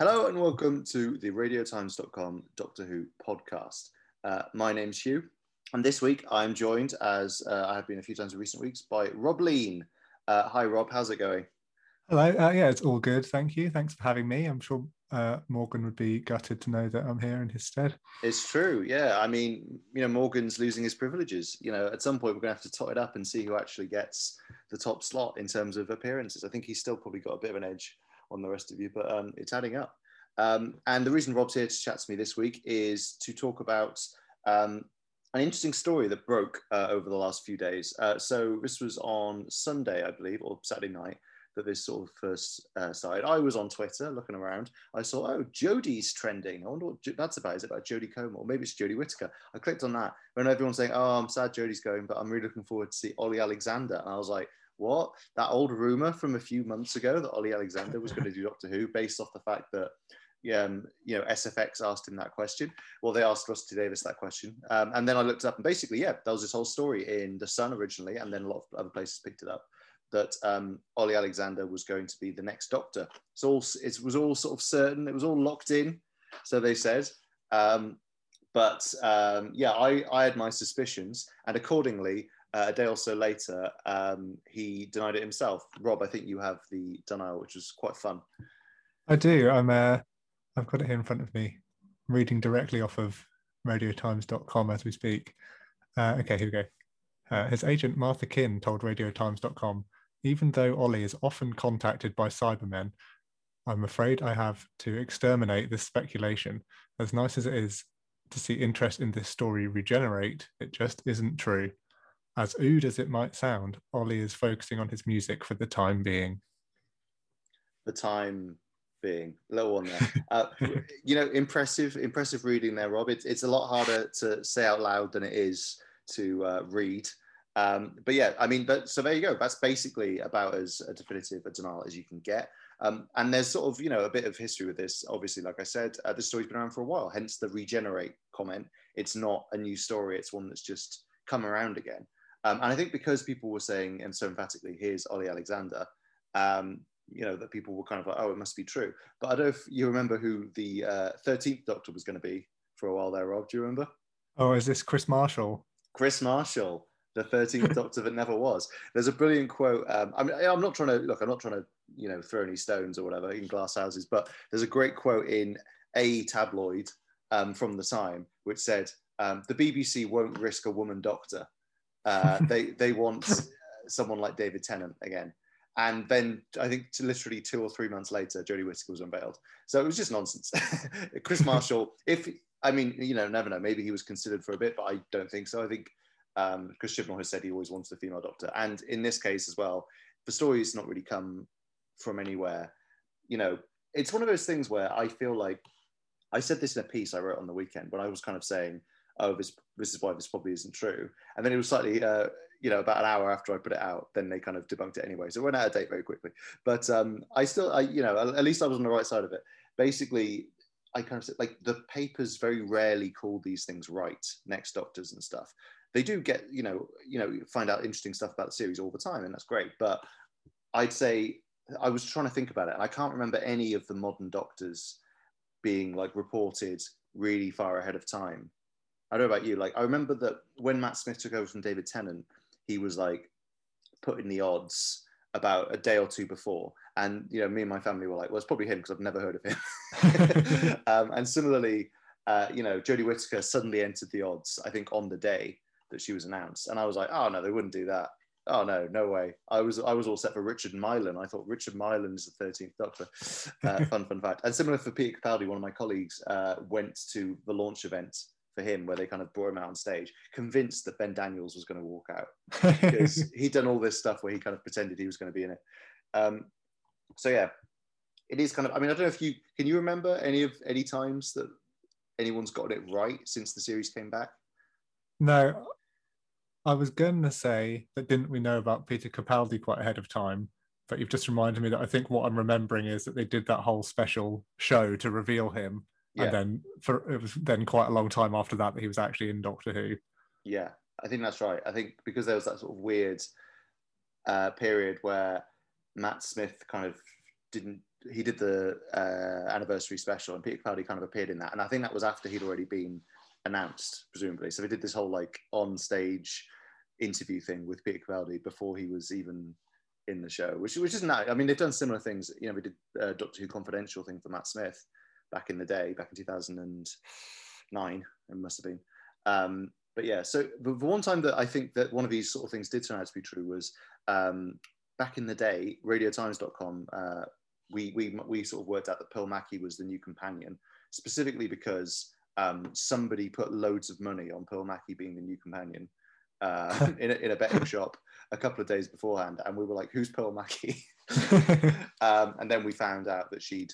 Hello and welcome to the RadioTimes.com Doctor Who podcast. Uh, my name's Hugh, and this week I'm joined, as uh, I have been a few times in recent weeks, by Rob Leane. Uh, hi, Rob. How's it going? Hello. Uh, yeah, it's all good. Thank you. Thanks for having me. I'm sure uh, Morgan would be gutted to know that I'm here in his stead. It's true. Yeah. I mean, you know, Morgan's losing his privileges. You know, at some point we're going to have to tot it up and see who actually gets the top slot in terms of appearances. I think he's still probably got a bit of an edge on the rest of you, but um, it's adding up. Um, and the reason Rob's here to chat to me this week is to talk about um, an interesting story that broke uh, over the last few days. Uh, so this was on Sunday, I believe, or Saturday night that this sort of first uh, started. I was on Twitter looking around. I saw, oh, Jodie's trending. I wonder what that's about. Is it about Jodie Comer? Or maybe it's Jodie Whittaker. I clicked on that. And everyone's saying, oh, I'm sad Jodie's going, but I'm really looking forward to see Olly Alexander. And I was like, what? That old rumor from a few months ago that Olly Alexander was going to do Doctor Who based off the fact that um, you know, SFX asked him that question. Well, they asked Russell T Davies that question. Um, and then I looked up and basically, yeah, there was this whole story in The Sun originally, and then a lot of other places picked it up that um, Olly Alexander was going to be the next Doctor. So all, it was all sort of certain, it was all locked in, so they said. Um, but um, yeah, I, I had my suspicions, and accordingly, uh, a day or so later, um, he denied it himself. Rob, I think you have the denial, which was quite fun. I do. I'm. Uh, I've got it here in front of me, I'm reading directly off of RadioTimes.com as we speak. Uh, okay, here we go. Uh, his agent Martha Kinn told RadioTimes.com, even though Olly is often contacted by Cybermen, I'm afraid I have to exterminate this speculation. As nice as it is to see interest in this story regenerate, it just isn't true. As ood as it might sound, Olly is focusing on his music for the time being. The time being little one there. Uh, you know, impressive, impressive reading there, Rob. It's, it's a lot harder to say out loud than it is to uh, read. Um, but yeah, I mean, but, so there you go. That's basically about as a definitive a denial as you can get. Um, and there's sort of, you know, a bit of history with this. Obviously, like I said, uh, the story's been around for a while, hence the regenerate comment. It's not a new story, it's one that's just come around again. Um, and I think because people were saying, and so emphatically, here's Olly Alexander, um, you know, that people were kind of like, oh, it must be true. But I don't know if you remember who the uh, 13th Doctor was going to be for a while there, Rob. Do you remember? Oh, is this Kris Marshall? Kris Marshall, the 13th Doctor that never was. There's a brilliant quote. Um, I mean, I'm not trying to, look, I'm not trying to, you know, throw any stones or whatever in glass houses, but there's a great quote in a tabloid um, from the time which said, um, the BBC won't risk a woman doctor. Uh, they, they want someone like David Tennant again. And then I think literally two or three months later, Jodie Whittaker was unveiled. So it was just nonsense. Kris Marshall, if I mean, you know, never know. Maybe he was considered for a bit, but I don't think so. I think um, Chris Chibnall has said he always wanted a female doctor, and in this case as well, the story's not really come from anywhere. You know, it's one of those things where I feel like I said this in a piece I wrote on the weekend when I was kind of saying, "Oh, this this is why this probably isn't true," and then it was slightly uh, you know, about an hour after I put it out, then they kind of debunked it anyway. So it went out of date very quickly. But um, I still, I, you know, at least I was on the right side of it. Basically, I kind of said, like, the papers very rarely call these things right, next doctors and stuff. They do get, you know, you know, find out interesting stuff about the series all the time, and that's great. But I'd say I was trying to think about it, and I can't remember any of the modern doctors being like reported really far ahead of time. I don't know about you. Like I remember that when Matt Smith took over from David Tennant, he was like putting the odds about a day or two before. And, you know, me and my family were like, well, it's probably him because I've never heard of him. um, and similarly, uh, you know, Jodie Whittaker suddenly entered the odds, I think, on the day that she was announced. And I was like, oh, no, they wouldn't do that. Oh no, no way! I was I was all set for Richard Mylan. I thought Richard Mylan is the thirteenth Doctor. Uh, fun fun fact. And similar for Peter Capaldi, one of my colleagues uh, went to the launch event for him where they kind of brought him out on stage, convinced that Ben Daniels was going to walk out because he'd done all this stuff where he kind of pretended he was going to be in it. Um, so yeah, it is kind of. I mean, I don't know if you can you remember any of any times that anyone's gotten it right since the series came back. No, I was going to say that didn't we know about Peter Capaldi quite ahead of time? But you've just reminded me that I think what I'm remembering is that they did that whole special show to reveal him yeah. and then for it was then quite a long time after that that he was actually in Doctor Who. Yeah, I think that's right. I think because there was that sort of weird uh, period where Matt Smith kind of didn't he did the uh, anniversary special, and Peter Capaldi kind of appeared in that. And I think that was after he'd already been announced, presumably. So they did this whole like on stage interview thing with Peter Capaldi before he was even in the show, which which isn't that. I mean, they've done similar things. You know, we did uh, Doctor Who Confidential thing for Matt Smith back in the day, back in 2009, it must have been. Um, but yeah, so the, the one time that I think that one of these sort of things did turn out to be true was um, back in the day, radiotimes.com, uh, we, we, we sort of worked out that Pearl Mackie was the new companion, specifically because um, somebody put loads of money on Pearl Mackie being the new companion uh, in, a, in a betting shop a couple of days beforehand. And we were like, who's Pearl Mackie? um, and then we found out that she'd,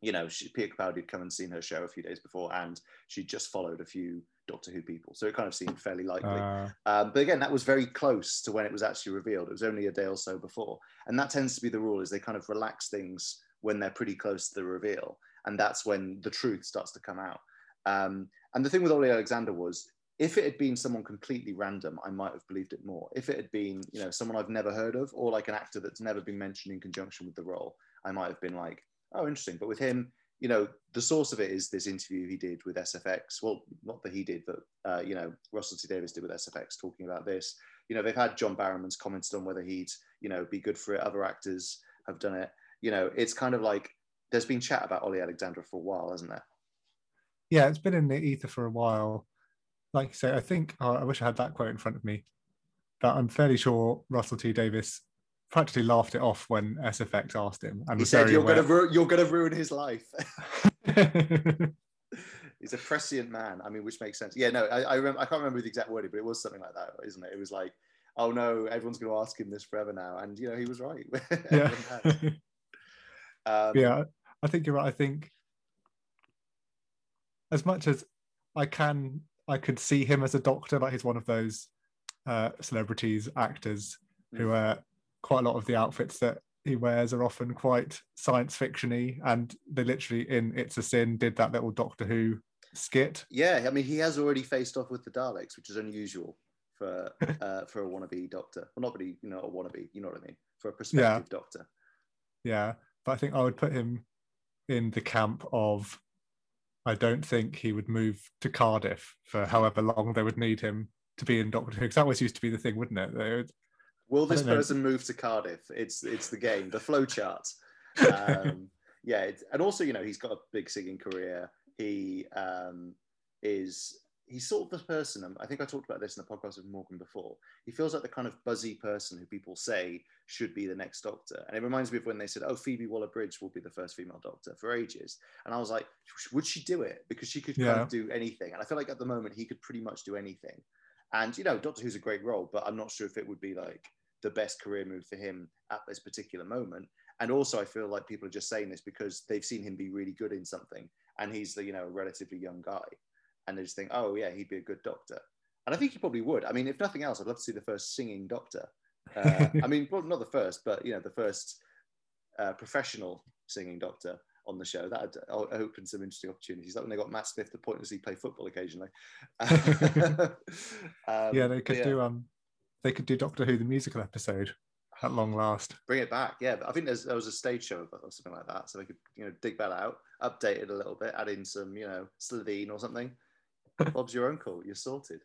you know, she, Peter Capaldi had come and seen her show a few days before and she just followed a few Doctor Who people. So it kind of seemed fairly likely. Uh... Um, but again, that was very close to when it was actually revealed. It was only a day or so before. And that tends to be the rule is they kind of relax things when they're pretty close to the reveal. And that's when the truth starts to come out. Um, and the thing with Olly Alexander was, if it had been someone completely random, I might have believed it more. If it had been, you know, someone I've never heard of, or like an actor that's never been mentioned in conjunction with the role, I might have been like, oh, interesting. But with him, you know, the source of it is this interview he did with SFX. Well, not that he did, but uh, you know, Russell T Davies did with SFX talking about this. You know, they've had John Barrowman's commented on whether he'd, you know, be good for it. Other actors have done it. You know, it's kind of like there's been chat about Olly Alexander for a while, hasn't there? Yeah, it's been in the ether for a while. Like you say, I think oh, I wish I had that quote in front of me, but I'm fairly sure Russell T Davies practically laughed it off when SFX asked him. And he said, "You're going to ru- you're going to ruin his life." He's a prescient man. I mean, which makes sense. Yeah, no, I, I remember. I can't remember the exact wording, but it was something like that, isn't it? It was like, "Oh no, everyone's going to ask him this forever now," and you know, he was right. yeah. um, yeah, I think you're right. I think as much as I can, I could see him as a doctor. Like he's one of those uh, celebrities, actors who mm. are quite a lot of the outfits that he wears are often quite science fictiony, and they literally in It's a Sin did that little Doctor Who skit. Yeah, I mean he has already faced off with the Daleks, which is unusual for uh, for a wannabe Doctor. Well, not really, you know, a wannabe. You know what I mean? For a prospective yeah. Doctor. Yeah, but I think I would put him in the camp of. I don't think he would move to Cardiff for however long they would need him to be in Doctor Who. Because that always used to be the thing, wouldn't it? They would, Will this person move to Cardiff? It's it's the game, the flow chart. Um, yeah, and also you know he's got a big singing career. He um, is he's sort of the person. I think I talked about this in the podcast with Morgan before. He feels like the kind of buzzy person who people say should be the next Doctor, and it reminds me of when they said, "Oh, Phoebe Waller-Bridge will be the first female Doctor" for ages, and I was like, would she do it? Because she could yeah. kind of do anything, and I feel like at the moment he could pretty much do anything. And you know, Doctor Who's a great role, but I'm not sure if it would be like the best career move for him at this particular moment. And also, I feel like people are just saying this because they've seen him be really good in something, and he's the you know a relatively young guy, and they just think, oh yeah, he'd be a good doctor. And I think he probably would. I mean, if nothing else, I'd love to see the first singing doctor. Uh, I mean, well, not the first, but you know, the first uh, professional singing doctor on the show. That opened some interesting opportunities. Like when they got Matt Smith to pointlessly play football occasionally. um, yeah, they could yeah. do um they could do Doctor Who the musical episode at long last. Bring it back, yeah. But I think there's there was a stage show or something like that, so they could you know dig that out, update it a little bit, add in some you know Slitheen or something. Bob's your uncle. You're sorted.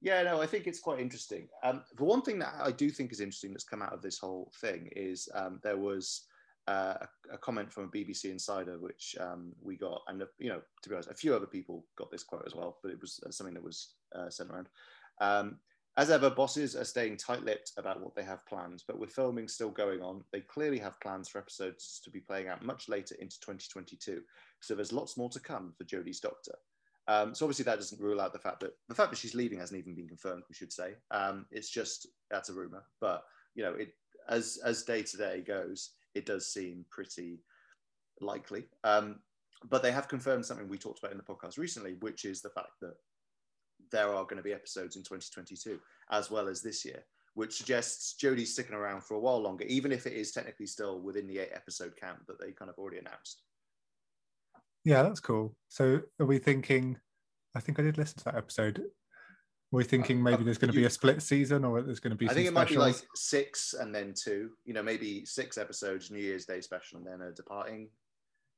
Yeah, no, I think it's quite interesting. Um, the one thing that I do think is interesting that's come out of this whole thing is um, there was uh, a, a, comment from a BBC insider which um, we got, and uh, you know, to be honest, a few other people got this quote as well, but it was uh, something that was uh, sent around. As ever, bosses are staying tight lipped about what they have planned, but with filming still going on, they clearly have plans for episodes to be playing out much later into 2022. So there's lots more to come for Jodie's Doctor. Um, so obviously that doesn't rule out the fact that the fact that she's leaving hasn't even been confirmed. We should say um, it's just that's a rumor, but you know it as as day to day goes, it does seem pretty likely. Um, but they have confirmed something we talked about in the podcast recently, which is the fact that there are going to be episodes in 2022 as well as this year, which suggests Jodie's sticking around for a while longer, even if it is technically still within the eight episode count that they kind of already announced. Yeah, that's cool. So are we thinking? I think I did listen to that episode. Were we thinking maybe Uh, there's going to be a split season, or there's going to be? I think it might be like six and then two. You know, maybe six episodes, New Year's Day special, and then a departing,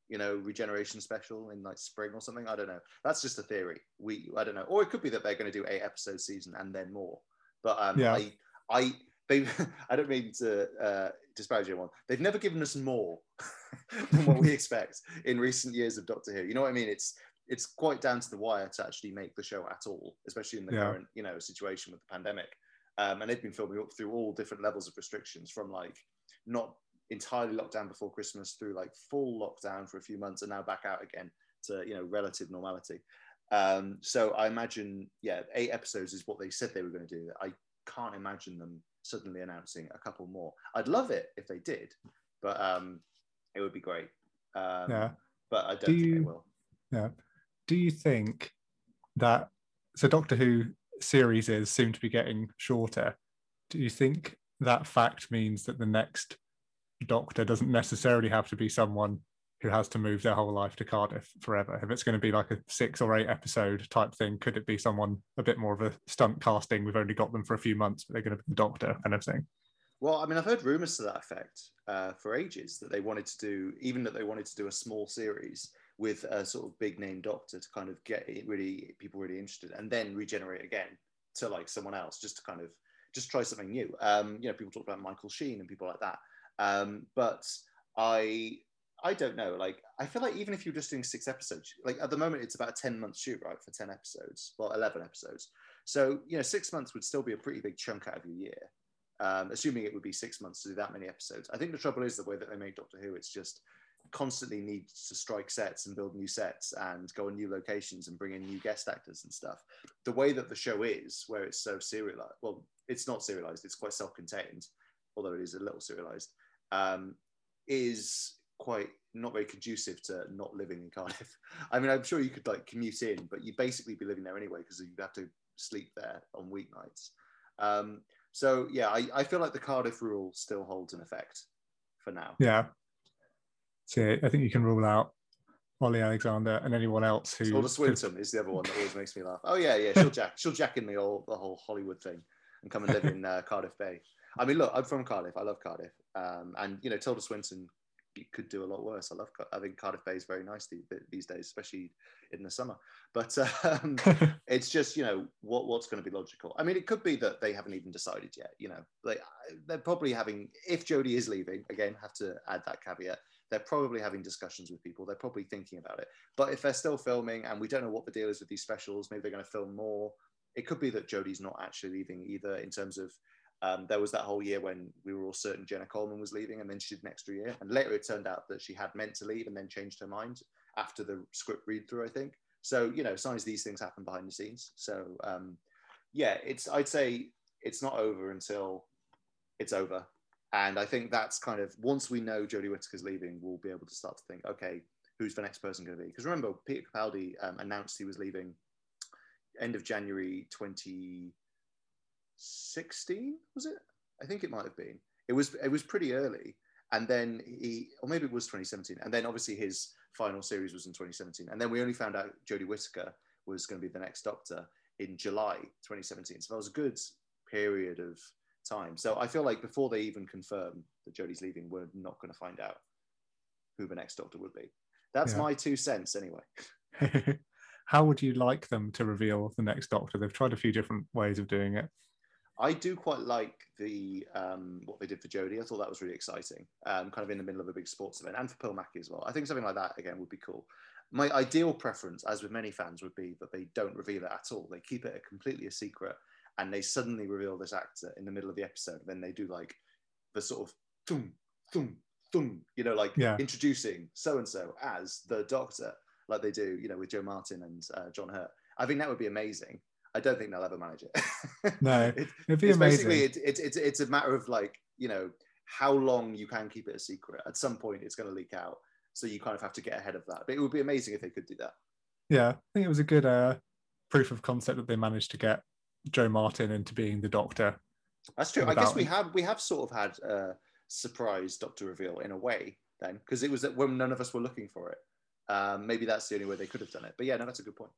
you know, regeneration special in like spring or something. I don't know. That's just a theory. We I don't know. Or it could be that they're going to do eight episode season and then more. But um, Yeah. I I they I don't mean to uh, disparage anyone. They've never given us more than what we expect in recent years of Doctor Who. You know what I mean? It's it's quite down to the wire to actually make the show at all, especially in the Yeah. current you know situation with the pandemic. Um, and they've been filming up through all different levels of restrictions, from like not entirely locked down before Christmas through like full lockdown for a few months, and now back out again to you know relative normality. Um, so I imagine, yeah, eight episodes is what they said they were going to do. I can't imagine them suddenly announcing a couple more. I'd love it if they did, but um, it would be great. Um, Yeah. But I don't Do think you- they will. Yeah. Do you think that so Doctor Who series is soon to be getting shorter? Do you think that fact means that the next Doctor doesn't necessarily have to be someone who has to move their whole life to Cardiff forever? If it's going to be like a six or eight episode type thing, could it be someone a bit more of a stunt casting? We've only got them for a few months, but they're going to be the Doctor kind of thing. Well, I mean, I've heard rumors to that effect uh, for ages that they wanted to do, even that they wanted to do a small series with a sort of big name doctor to kind of get it really people really interested, and then regenerate again to like someone else, just to kind of just try something new. Um, you know, people talk about Michael Sheen and people like that, um, but I I don't know. Like, I feel like even if you're just doing six episodes, like at the moment, it's about a 10 month shoot, right? For 10 episodes, well, 11 episodes. So, you know, six months would still be a pretty big chunk out of your year, um, assuming it would be six months to do that many episodes. I think the trouble is the way that they make Doctor Who, it's just constantly needs to strike sets and build new sets and go on new locations and bring in new guest actors and stuff. The way that the show is, where it's so serialized, well, it's not serialized, it's quite self contained, although it is a little serialized, um, is quite not very conducive to not living in Cardiff. I mean, I'm sure you could like commute in, but you'd basically be living there anyway because you'd have to sleep there on weeknights. Um, so yeah, I, I feel like the Cardiff rule still holds an effect for now. Yeah. So I think you can rule out Olly Alexander and anyone else who. Could- Swinton is the other one that always makes me laugh. Oh yeah, yeah, she'll jack, she'll jack in the whole the whole Hollywood thing and come and live in uh, Cardiff Bay. I mean, look, I'm from Cardiff. I love Cardiff, um, and you know, Tilda Swinton could do a lot worse. I love. I think Cardiff Bay is very nice these, days, especially in the summer. But um, it's just you know what what's going to be logical. I mean, it could be that they haven't even decided yet. You know, like they're probably having. If Jodie is leaving, again, have to add that caveat. They're probably having discussions with people. They're probably thinking about it. But if they're still filming and we don't know what the deal is with these specials, maybe they're going to film more. It could be that Jodie's not actually leaving either. In terms of, um, there was that whole year when we were all certain Jenna Coleman was leaving, and then she did an extra year. And later it turned out that she had meant to leave and then changed her mind after the script read through. I think so. You know, sometimes these things happen behind the scenes. So um, yeah, it's. I'd say it's not over until it's over. And I think that's kind of once we know Jodie Whittaker's leaving, we'll be able to start to think, okay, who's the next person going to be? Because remember, Peter Capaldi um, announced he was leaving end of January 2016, was it? I think it might have been. It was it was pretty early, and then he, or maybe it was 2017, and then obviously his final series was in 2017, and then we only found out Jodie Whittaker was going to be the next Doctor in July 2017. So that was a good period of time. So I feel like before they even confirm that Jodie's leaving, we're not going to find out who the next Doctor would be. That's Yeah. my two cents, anyway. How would you like them to reveal the next Doctor? They've tried a few different ways of doing it. I do quite like the um, what they did for Jodie. I thought that was really exciting, um, kind of in the middle of a big sports event, and for Pearl Mackie as well. I think something like that again would be cool. My ideal preference, as with many fans, would be that they don't reveal it at all. They keep it a completely a secret, and they suddenly reveal this actor in the middle of the episode. And then they do like the sort of thum thum thum, you know, like Yeah. introducing so and so as the Doctor, like they do, you know, with Jo Martin and uh, John Hurt. I think that would be amazing. I don't think they'll ever manage it. No, It- It'd be it's amazing. basically it, it, it's it's a matter of like you know how long you can keep it a secret. At some point, it's going to leak out, so you kind of have to get ahead of that. But it would be amazing if they could do that. yeah, I think it was a good uh, proof of concept that they managed to get Jo Martin into being the Doctor. That's true. I guess we have we have sort of had a surprise Doctor reveal in a way then because it was that when none of us were looking for it. Um, maybe that's the only way they could have done it. But yeah, no, that's a good point.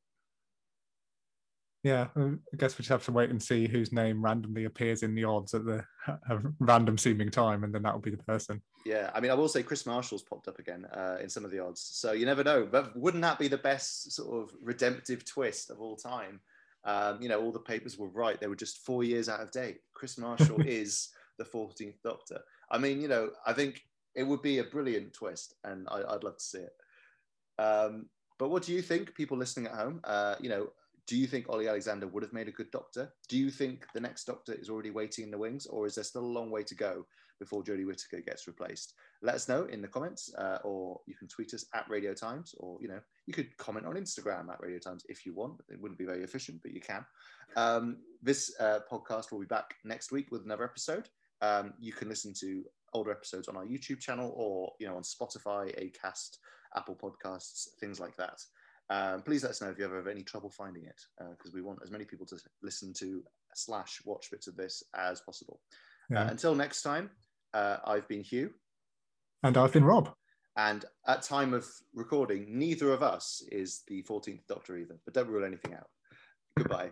Yeah, I guess we just have to wait and see whose name randomly appears in the odds at the a random seeming time, and then that will be the person. Yeah, I mean, I will say Kris Marshall's popped up again uh, in some of the odds, so you never know. But wouldn't that be the best sort of redemptive twist of all time? Um, you know, all the papers were right; they were just four years out of date. Kris Marshall is the 14th Doctor. I mean, you know, I think it would be a brilliant twist, and I, would love to see it. Um, but what do you think, people listening at home? Uh, you know, do you think Olly Alexander would have made a good doctor? Do you think the next doctor is already waiting in the wings, or is there still a long way to go before Jodie Whittaker gets replaced? Let us know in the comments, uh, or you can tweet us at Radio Times, or you know you could comment on Instagram at Radio Times if you want. It wouldn't be very efficient, but you can. Um, this uh, podcast will be back next week with another episode. Um, you can listen to older episodes on our YouTube channel, or you know on Spotify, Acast, Apple Podcasts, things like that. Um, please let us know if you ever have any trouble finding it, because uh, we want as many people to listen to slash watch bits of this as possible. Uh, yeah. Uh, until next time, uh, I've been Hugh. And I've been Rob. And at time of recording, neither of us is the 14th Doctor either, but don't rule anything out. Goodbye.